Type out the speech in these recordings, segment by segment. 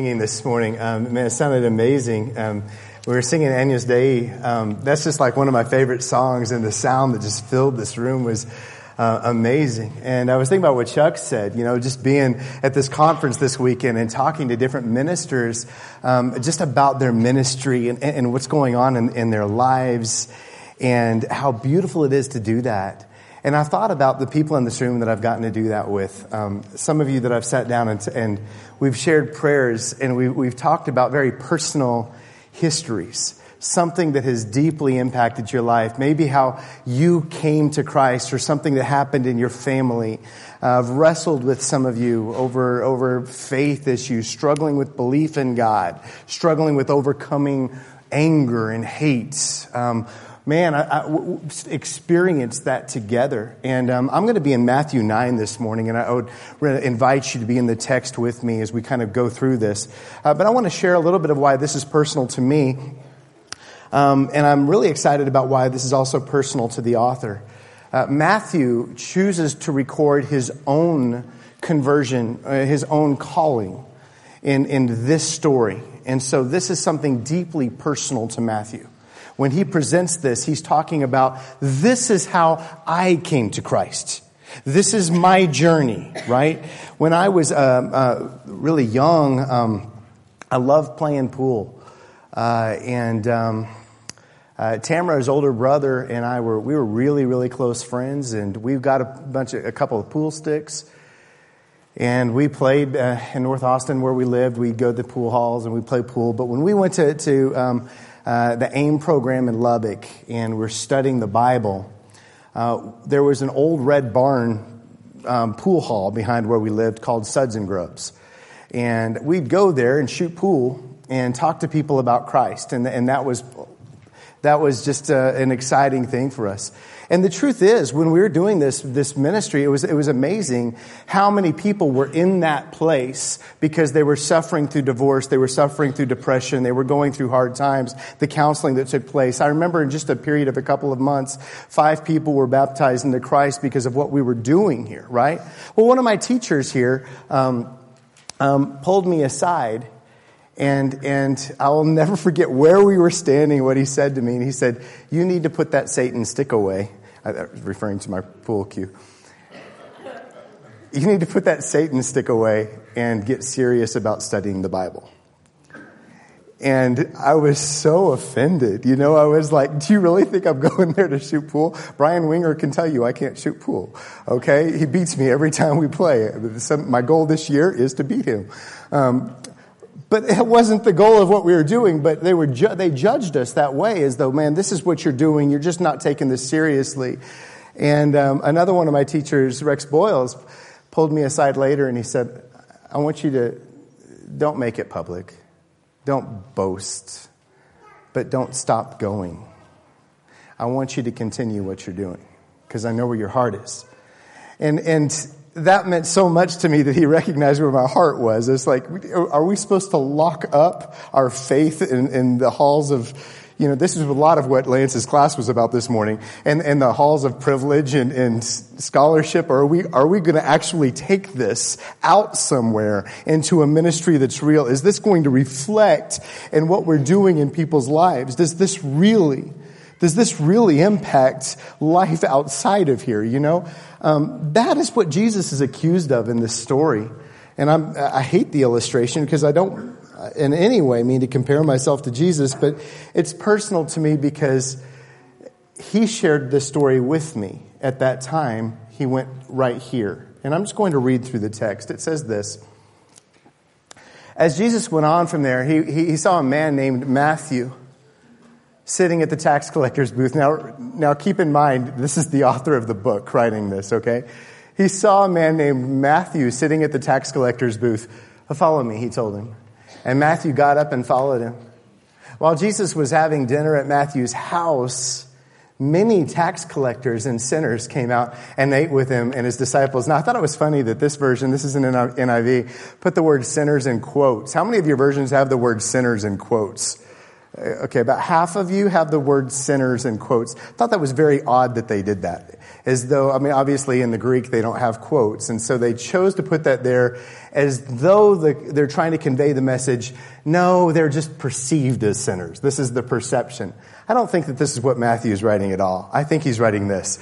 singing this morning. Um, man, it sounded amazing. Um, we were singing Agnus Dei. Um, that's just like one of my favorite songs, and the sound that just filled this room was uh, amazing. And I was thinking about what Chuck said, you know, just being at this conference this weekend and talking to different ministers um, just about their ministry and, and what's going on in, in their lives and how beautiful it is to do that. And I thought about the people in this room that I've gotten to do that with. Um, some of you that I've sat down and, and we've shared prayers and we, we've talked about very personal histories. Something that has deeply impacted your life. Maybe how you came to Christ or something that happened in your family. Uh, I've wrestled with some of you over, over faith issues, struggling with belief in God, struggling with overcoming anger and hate. Um, man, I, experienced that together. And um, I'm going to be in Matthew 9 this morning, and I would invite you to be in the text with me as we kind of go through this. Uh, but I want to share a little bit of why this is personal to me. Um, and I'm really excited about why this is also personal to the author. Uh, Matthew chooses to record his own conversion, uh, his own calling in, in this story. And so this is something deeply personal to Matthew when he presents this, he's talking about this is how I came to Christ. This is my journey, right? When I was uh, uh, really young, um, I loved playing pool. Uh, and um, uh, Tamara's older brother and I were we were really really close friends, and we've got a bunch of a couple of pool sticks. And we played uh, in North Austin where we lived. We'd go to the pool halls and we'd play pool. But when we went to, to um, uh, the AIM program in Lubbock and we're studying the Bible, uh, there was an old red barn um, pool hall behind where we lived called Suds and Grubs. And we'd go there and shoot pool and talk to people about Christ. And, and that was, that was just uh, an exciting thing for us. And the truth is, when we were doing this, this ministry, it was, it was amazing how many people were in that place because they were suffering through divorce, they were suffering through depression, they were going through hard times, the counseling that took place. I remember in just a period of a couple of months, five people were baptized into Christ because of what we were doing here, right? Well, one of my teachers here, um, um, pulled me aside and, and I will never forget where we were standing, what he said to me. And he said, You need to put that Satan stick away referring to my pool cue. You need to put that Satan stick away and get serious about studying the Bible. And I was so offended. You know, I was like, do you really think I'm going there to shoot pool? Brian Winger can tell you I can't shoot pool. Okay? He beats me every time we play. My goal this year is to beat him. Um, but it wasn't the goal of what we were doing, but they were, ju- they judged us that way as though, man, this is what you're doing. You're just not taking this seriously. And um, another one of my teachers, Rex Boyles, pulled me aside later and he said, I want you to, don't make it public. Don't boast, but don't stop going. I want you to continue what you're doing because I know where your heart is. And, and that meant so much to me that he recognized where my heart was. It's like, are we supposed to lock up our faith in, in the halls of, you know, this is a lot of what Lance's class was about this morning, and, and the halls of privilege and, and scholarship. Are we, are we going to actually take this out somewhere into a ministry that's real? Is this going to reflect in what we're doing in people's lives? Does this really, does this really impact life outside of here, you know? Um, that is what Jesus is accused of in this story. And I'm, I hate the illustration because I don't in any way mean to compare myself to Jesus, but it's personal to me because he shared this story with me at that time. He went right here. And I'm just going to read through the text. It says this. As Jesus went on from there, he, he, he saw a man named Matthew sitting at the tax collector's booth. Now, now keep in mind, this is the author of the book writing this, okay? He saw a man named Matthew sitting at the tax collector's booth. Uh, follow me, he told him. And Matthew got up and followed him. While Jesus was having dinner at Matthew's house, many tax collectors and sinners came out and ate with him and his disciples. Now, I thought it was funny that this version, this is an NIV, put the word sinners in quotes. How many of your versions have the word sinners in quotes? Uh, okay, about half of you have the word sinners in quotes. I thought that was very odd that they did that. As though, I mean, obviously in the Greek they don't have quotes, and so they chose to put that there as though the, they're trying to convey the message, no, they're just perceived as sinners. This is the perception. I don't think that this is what Matthew is writing at all. I think he's writing this.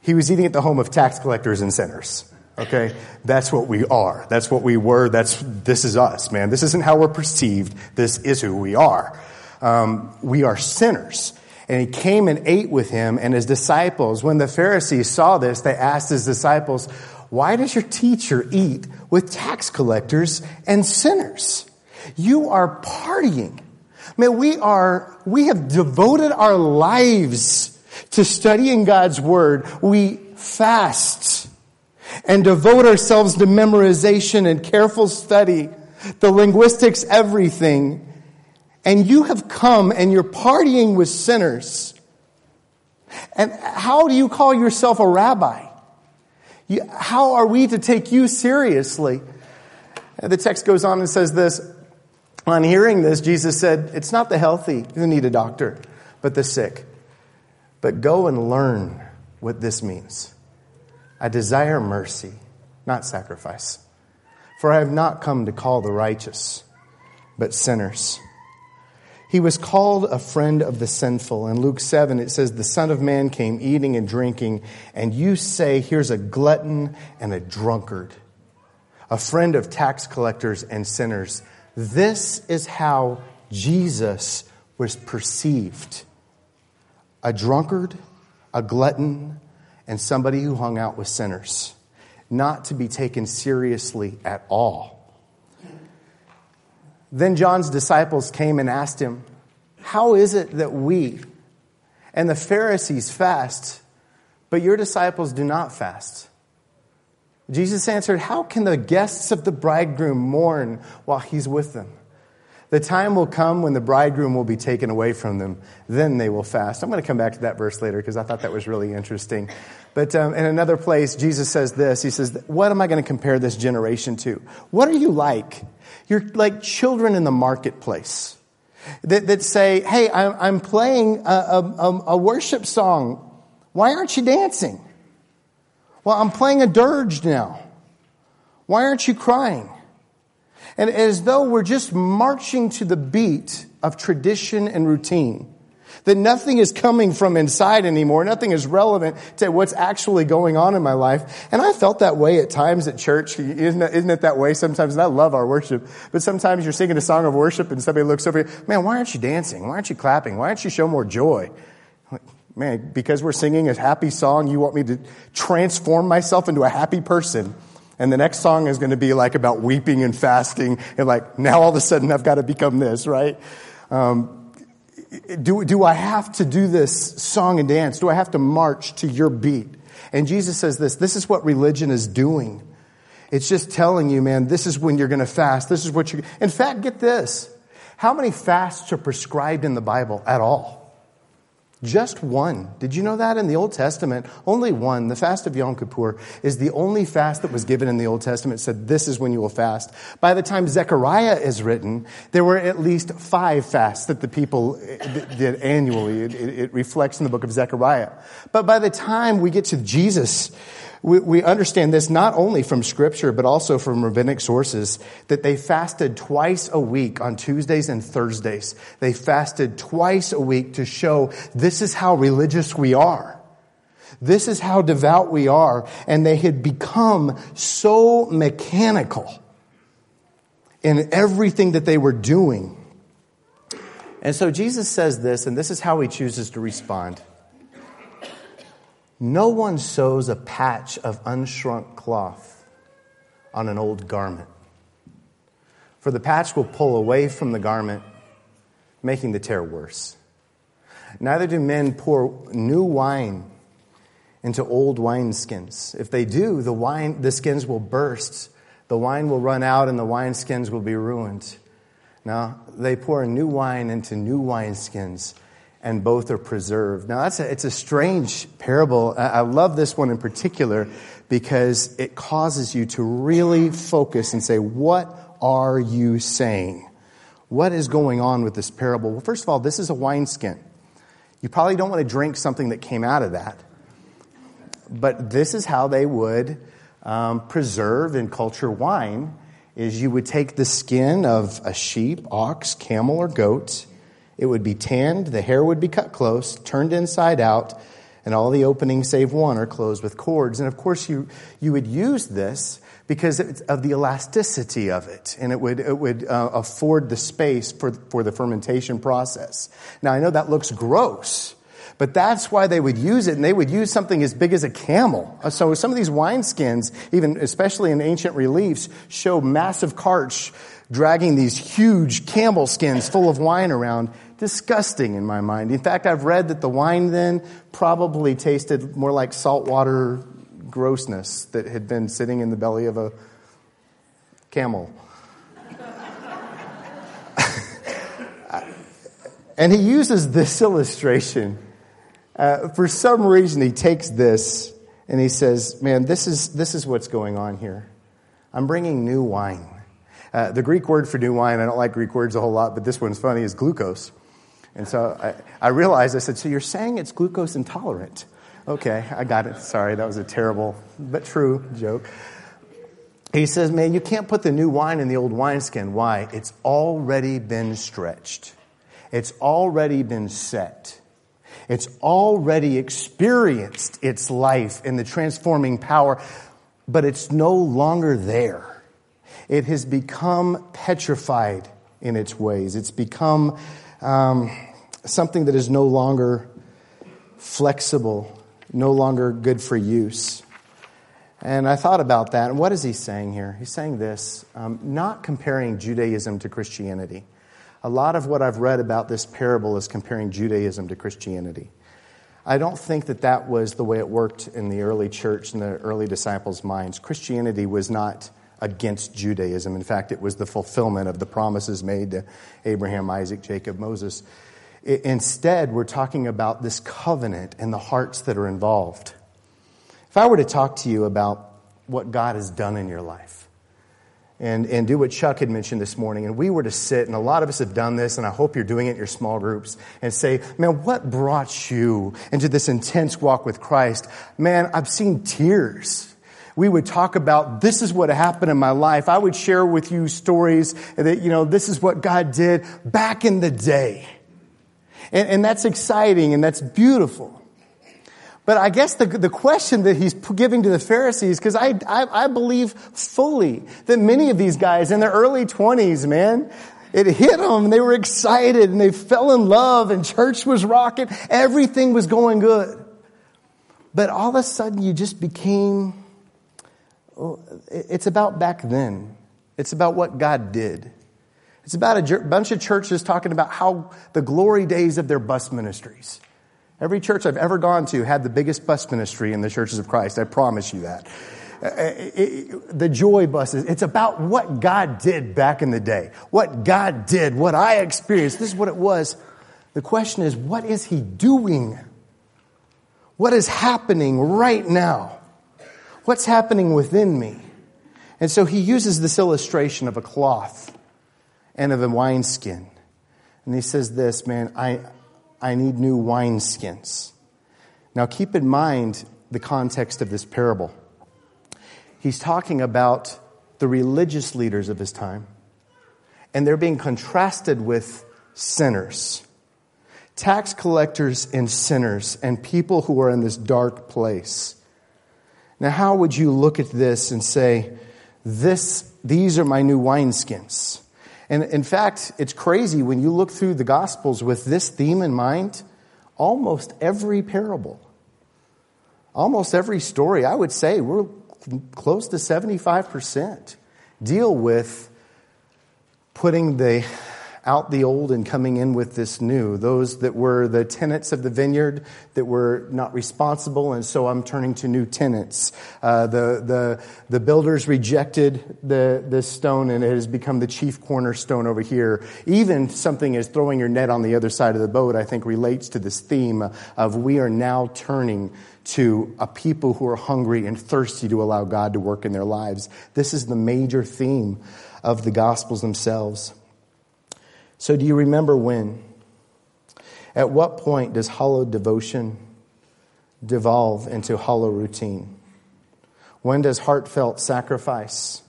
He was eating at the home of tax collectors and sinners. Okay? That's what we are. That's what we were. That's, this is us, man. This isn't how we're perceived. This is who we are. Um, we are sinners. And he came and ate with him and his disciples. When the Pharisees saw this, they asked his disciples, why does your teacher eat with tax collectors and sinners? You are partying. Man, we are, we have devoted our lives to studying God's word. We fast and devote ourselves to memorization and careful study, the linguistics, everything. And you have come and you're partying with sinners. And how do you call yourself a rabbi? how are we to take you seriously? The text goes on and says this. On hearing this, Jesus said, It's not the healthy who need a doctor, but the sick. But go and learn what this means. I desire mercy, not sacrifice. For I have not come to call the righteous, but sinners. He was called a friend of the sinful. In Luke 7, it says, The Son of Man came eating and drinking, and you say, Here's a glutton and a drunkard, a friend of tax collectors and sinners. This is how Jesus was perceived a drunkard, a glutton, and somebody who hung out with sinners, not to be taken seriously at all. Then John's disciples came and asked him, How is it that we and the Pharisees fast, but your disciples do not fast? Jesus answered, How can the guests of the bridegroom mourn while he's with them? The time will come when the bridegroom will be taken away from them. Then they will fast. I'm going to come back to that verse later because I thought that was really interesting. But um, in another place, Jesus says this He says, What am I going to compare this generation to? What are you like? You're like children in the marketplace that, that say, Hey, I'm, I'm playing a, a, a worship song. Why aren't you dancing? Well, I'm playing a dirge now. Why aren't you crying? And as though we're just marching to the beat of tradition and routine. That nothing is coming from inside anymore. Nothing is relevant to what's actually going on in my life. And I felt that way at times at church. Isn't it, isn't it that way sometimes? And I love our worship. But sometimes you're singing a song of worship and somebody looks over you, man, why aren't you dancing? Why aren't you clapping? Why aren't you show more joy? Man, because we're singing a happy song, you want me to transform myself into a happy person. And the next song is going to be like about weeping and fasting. And like, now all of a sudden I've got to become this, right? Um, do, do I have to do this song and dance? Do I have to march to your beat? And Jesus says this, this is what religion is doing. It's just telling you, man, this is when you're going to fast. This is what you're, in fact, get this. How many fasts are prescribed in the Bible at all? Just one. Did you know that in the Old Testament? Only one. The fast of Yom Kippur is the only fast that was given in the Old Testament. It said, this is when you will fast. By the time Zechariah is written, there were at least five fasts that the people eh, did annually. It, it reflects in the book of Zechariah. But by the time we get to Jesus, we, we understand this not only from scripture, but also from rabbinic sources, that they fasted twice a week on Tuesdays and Thursdays. They fasted twice a week to show this is how religious we are. This is how devout we are. And they had become so mechanical in everything that they were doing. And so Jesus says this, and this is how he chooses to respond. No one sews a patch of unshrunk cloth on an old garment, for the patch will pull away from the garment, making the tear worse. Neither do men pour new wine into old wineskins. If they do, the wine, the skins will burst, the wine will run out, and the wineskins will be ruined. Now, they pour new wine into new wineskins and both are preserved. Now, that's a, it's a strange parable. I love this one in particular because it causes you to really focus and say, what are you saying? What is going on with this parable? Well, first of all, this is a wineskin. You probably don't want to drink something that came out of that. But this is how they would um, preserve and culture wine is you would take the skin of a sheep, ox, camel, or goat. It would be tanned, the hair would be cut close, turned inside out, and all the openings save one are closed with cords. And of course, you, you would use this because of the elasticity of it, and it would, it would uh, afford the space for, for the fermentation process. Now, I know that looks gross, but that's why they would use it, and they would use something as big as a camel. Uh, so some of these wineskins, even especially in ancient reliefs, show massive carts dragging these huge camel skins full of wine around. Disgusting in my mind. In fact, I've read that the wine then probably tasted more like saltwater grossness that had been sitting in the belly of a camel. and he uses this illustration. Uh, for some reason, he takes this and he says, Man, this is, this is what's going on here. I'm bringing new wine. Uh, the Greek word for new wine, I don't like Greek words a whole lot, but this one's funny, is glucose. And so I, I realized, I said, So you're saying it's glucose intolerant? Okay, I got it. Sorry, that was a terrible but true joke. He says, Man, you can't put the new wine in the old wineskin. Why? It's already been stretched, it's already been set. It's already experienced its life in the transforming power, but it's no longer there. It has become petrified in its ways. It's become um, something that is no longer flexible no longer good for use. And I thought about that. And what is he saying here? He's saying this um, not comparing Judaism to Christianity. A lot of what I've read about this parable is comparing Judaism to Christianity. I don't think that that was the way it worked in the early church and the early disciples' minds. Christianity was not against Judaism. In fact, it was the fulfillment of the promises made to Abraham, Isaac, Jacob, Moses. Instead, we're talking about this covenant and the hearts that are involved. If I were to talk to you about what God has done in your life, and, and do what Chuck had mentioned this morning, and we were to sit, and a lot of us have done this, and I hope you're doing it in your small groups, and say, Man, what brought you into this intense walk with Christ? Man, I've seen tears we would talk about this is what happened in my life. I would share with you stories that, you know, this is what God did back in the day. And, and that's exciting and that's beautiful. But I guess the, the question that he's giving to the Pharisees, because I, I, I believe fully that many of these guys in their early 20s, man, it hit them they were excited and they fell in love and church was rocking. Everything was going good. But all of a sudden you just became, it's about back then. It's about what God did. It's about a bunch of churches talking about how the glory days of their bus ministries. Every church I've ever gone to had the biggest bus ministry in the churches of Christ. I promise you that. Uh, uh, the joy buses, it's about what God did back in the day. What God did, what I experienced. This is what it was. The question is, what is He doing? What is happening right now? What's happening within me? And so he uses this illustration of a cloth and of a wineskin. And he says this, man, I, I need new wineskins. Now keep in mind the context of this parable. He's talking about the religious leaders of his time, and they're being contrasted with sinners. Tax collectors and sinners, and people who are in this dark place. Now, how would you look at this and say, this, these are my new wineskins? And in fact, it's crazy when you look through the Gospels with this theme in mind, almost every parable, almost every story, I would say we're close to 75%, deal with putting the out the old and coming in with this new. Those that were the tenants of the vineyard that were not responsible, and so I'm turning to new tenants. Uh, the, the, the builders rejected the, the stone, and it has become the chief cornerstone over here. Even something as throwing your net on the other side of the boat, I think, relates to this theme of we are now turning to a people who are hungry and thirsty to allow God to work in their lives. This is the major theme of the Gospels themselves. So, do you remember when? At what point does hallowed devotion devolve into hollow routine? When does heartfelt sacrifice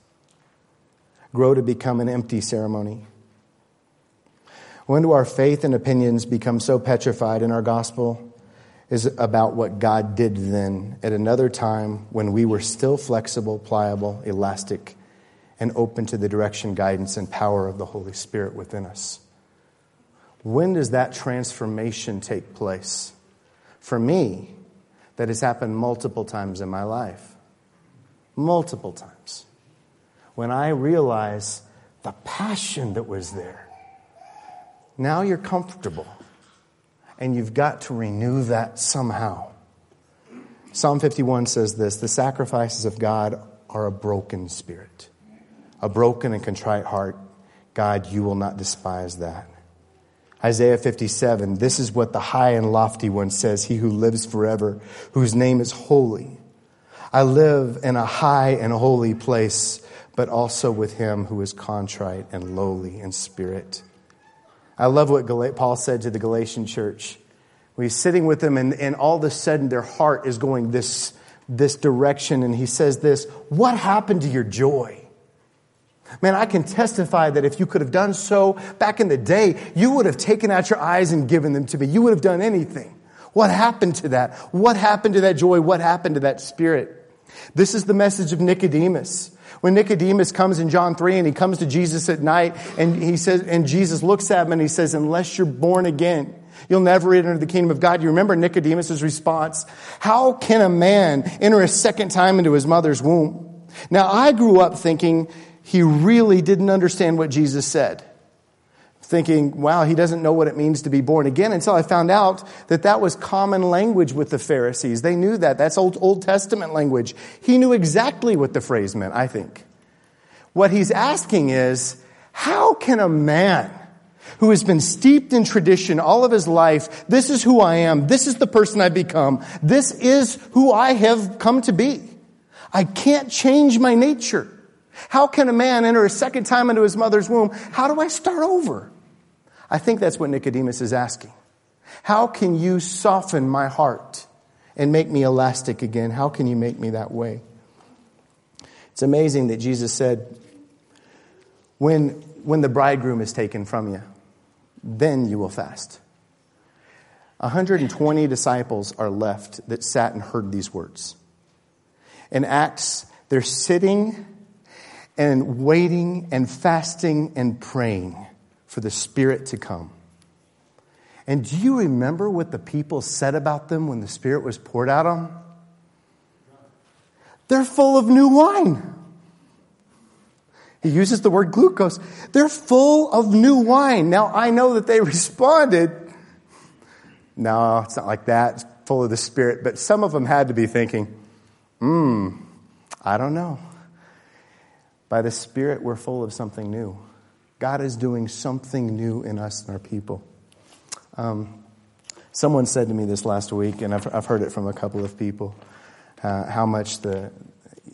grow to become an empty ceremony? When do our faith and opinions become so petrified in our gospel is about what God did then at another time when we were still flexible, pliable, elastic, and open to the direction, guidance, and power of the Holy Spirit within us? When does that transformation take place? For me, that has happened multiple times in my life. Multiple times. When I realize the passion that was there. Now you're comfortable, and you've got to renew that somehow. Psalm 51 says this The sacrifices of God are a broken spirit, a broken and contrite heart. God, you will not despise that. Isaiah 57, this is what the high and lofty one says, he who lives forever, whose name is holy. I live in a high and holy place, but also with him who is contrite and lowly in spirit. I love what Paul said to the Galatian church. He's sitting with them, and, and all of a sudden their heart is going this, this direction, and he says this What happened to your joy? Man, I can testify that if you could have done so back in the day, you would have taken out your eyes and given them to me. You would have done anything. What happened to that? What happened to that joy? What happened to that spirit? This is the message of Nicodemus. When Nicodemus comes in John 3 and he comes to Jesus at night and he says, and Jesus looks at him and he says, unless you're born again, you'll never enter the kingdom of God. You remember Nicodemus' response? How can a man enter a second time into his mother's womb? Now I grew up thinking he really didn't understand what Jesus said. Thinking, wow, he doesn't know what it means to be born again until I found out that that was common language with the Pharisees. They knew that. That's Old, Old Testament language. He knew exactly what the phrase meant, I think. What he's asking is, how can a man who has been steeped in tradition all of his life, this is who I am, this is the person I've become, this is who I have come to be. I can't change my nature. How can a man enter a second time into his mother's womb? How do I start over? I think that's what Nicodemus is asking. How can you soften my heart and make me elastic again? How can you make me that way? It's amazing that Jesus said, when, when the bridegroom is taken from you, then you will fast. 120 disciples are left that sat and heard these words. In Acts, they're sitting and waiting and fasting and praying for the Spirit to come. And do you remember what the people said about them when the Spirit was poured out on them? They're full of new wine. He uses the word glucose. They're full of new wine. Now, I know that they responded, no, it's not like that. It's full of the Spirit. But some of them had to be thinking, hmm, I don't know. By the Spirit, we're full of something new. God is doing something new in us and our people. Um, someone said to me this last week, and I've, I've heard it from a couple of people, uh, how much the,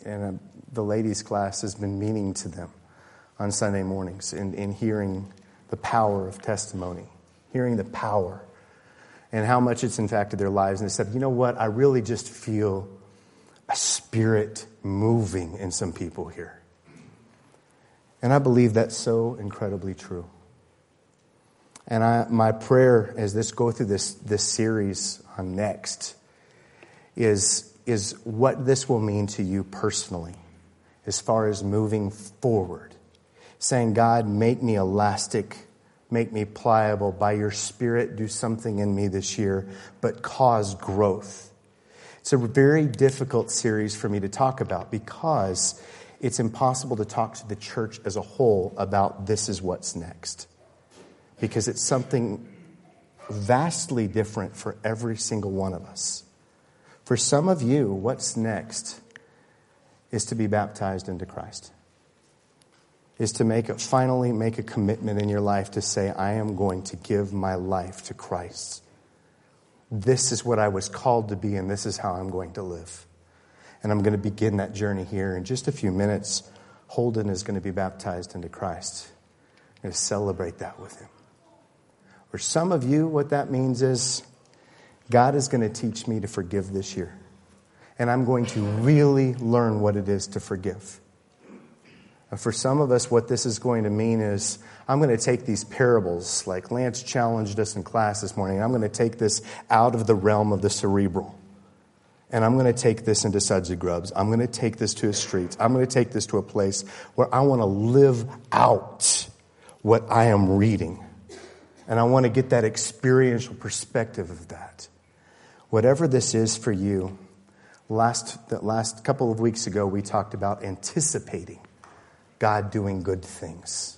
uh, the ladies' class has been meaning to them on Sunday mornings in, in hearing the power of testimony, hearing the power, and how much it's impacted their lives. And they said, you know what? I really just feel a spirit moving in some people here. And I believe that's so incredibly true. And I, my prayer as this go through this, this series on next is, is what this will mean to you personally as far as moving forward. Saying, God, make me elastic, make me pliable. By your Spirit, do something in me this year, but cause growth. It's a very difficult series for me to talk about because it's impossible to talk to the church as a whole about this is what's next. Because it's something vastly different for every single one of us. For some of you, what's next is to be baptized into Christ. Is to make a, finally make a commitment in your life to say, I am going to give my life to Christ. This is what I was called to be, and this is how I'm going to live. And I'm going to begin that journey here in just a few minutes. Holden is going to be baptized into Christ. I'm going to celebrate that with him. For some of you, what that means is God is going to teach me to forgive this year. And I'm going to really learn what it is to forgive. For some of us, what this is going to mean is I'm going to take these parables, like Lance challenged us in class this morning. I'm going to take this out of the realm of the cerebral. And I'm going to take this into Sudsy Grubs. I'm going to take this to the streets. I'm going to take this to a place where I want to live out what I am reading. And I want to get that experiential perspective of that. Whatever this is for you, last, the last couple of weeks ago, we talked about anticipating God doing good things.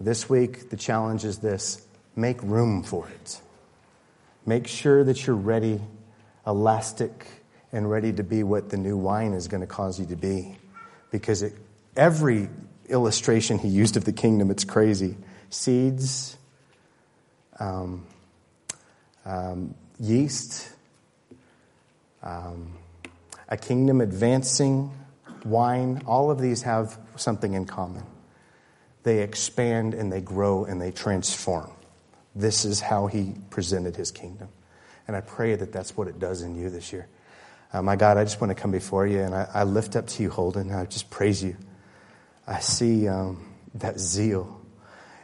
This week, the challenge is this make room for it. Make sure that you're ready, elastic, and ready to be what the new wine is going to cause you to be. Because it, every illustration he used of the kingdom, it's crazy. Seeds, um, um, yeast, um, a kingdom advancing, wine, all of these have something in common. They expand and they grow and they transform. This is how he presented his kingdom. And I pray that that's what it does in you this year. Uh, my God, I just want to come before you and I, I lift up to you, Holden. I just praise you. I see um, that zeal.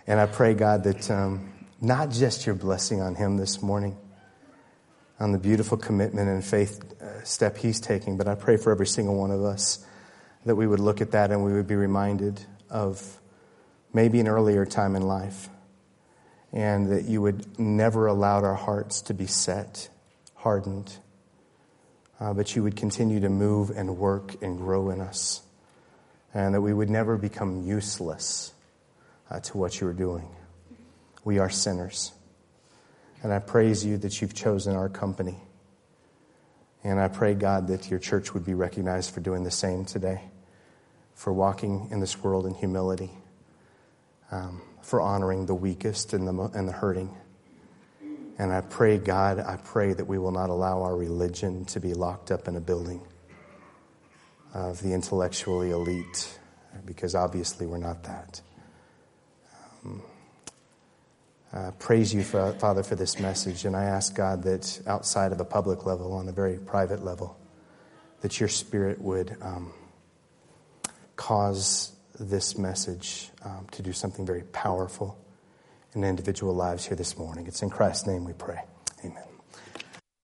And I pray, God, that um, not just your blessing on him this morning, on the beautiful commitment and faith uh, step he's taking, but I pray for every single one of us that we would look at that and we would be reminded of maybe an earlier time in life, and that you would never allow our hearts to be set, hardened, uh, but you would continue to move and work and grow in us, and that we would never become useless uh, to what you are doing. We are sinners. And I praise you that you've chosen our company. And I pray, God, that your church would be recognized for doing the same today, for walking in this world in humility, um, for honoring the weakest and the, and the hurting. And I pray, God, I pray that we will not allow our religion to be locked up in a building of the intellectually elite, because obviously we're not that. Um, praise you, for, Father, for this message. And I ask God that outside of a public level, on a very private level, that your spirit would um, cause this message um, to do something very powerful in individual lives here this morning. It's in Christ's name we pray. Amen.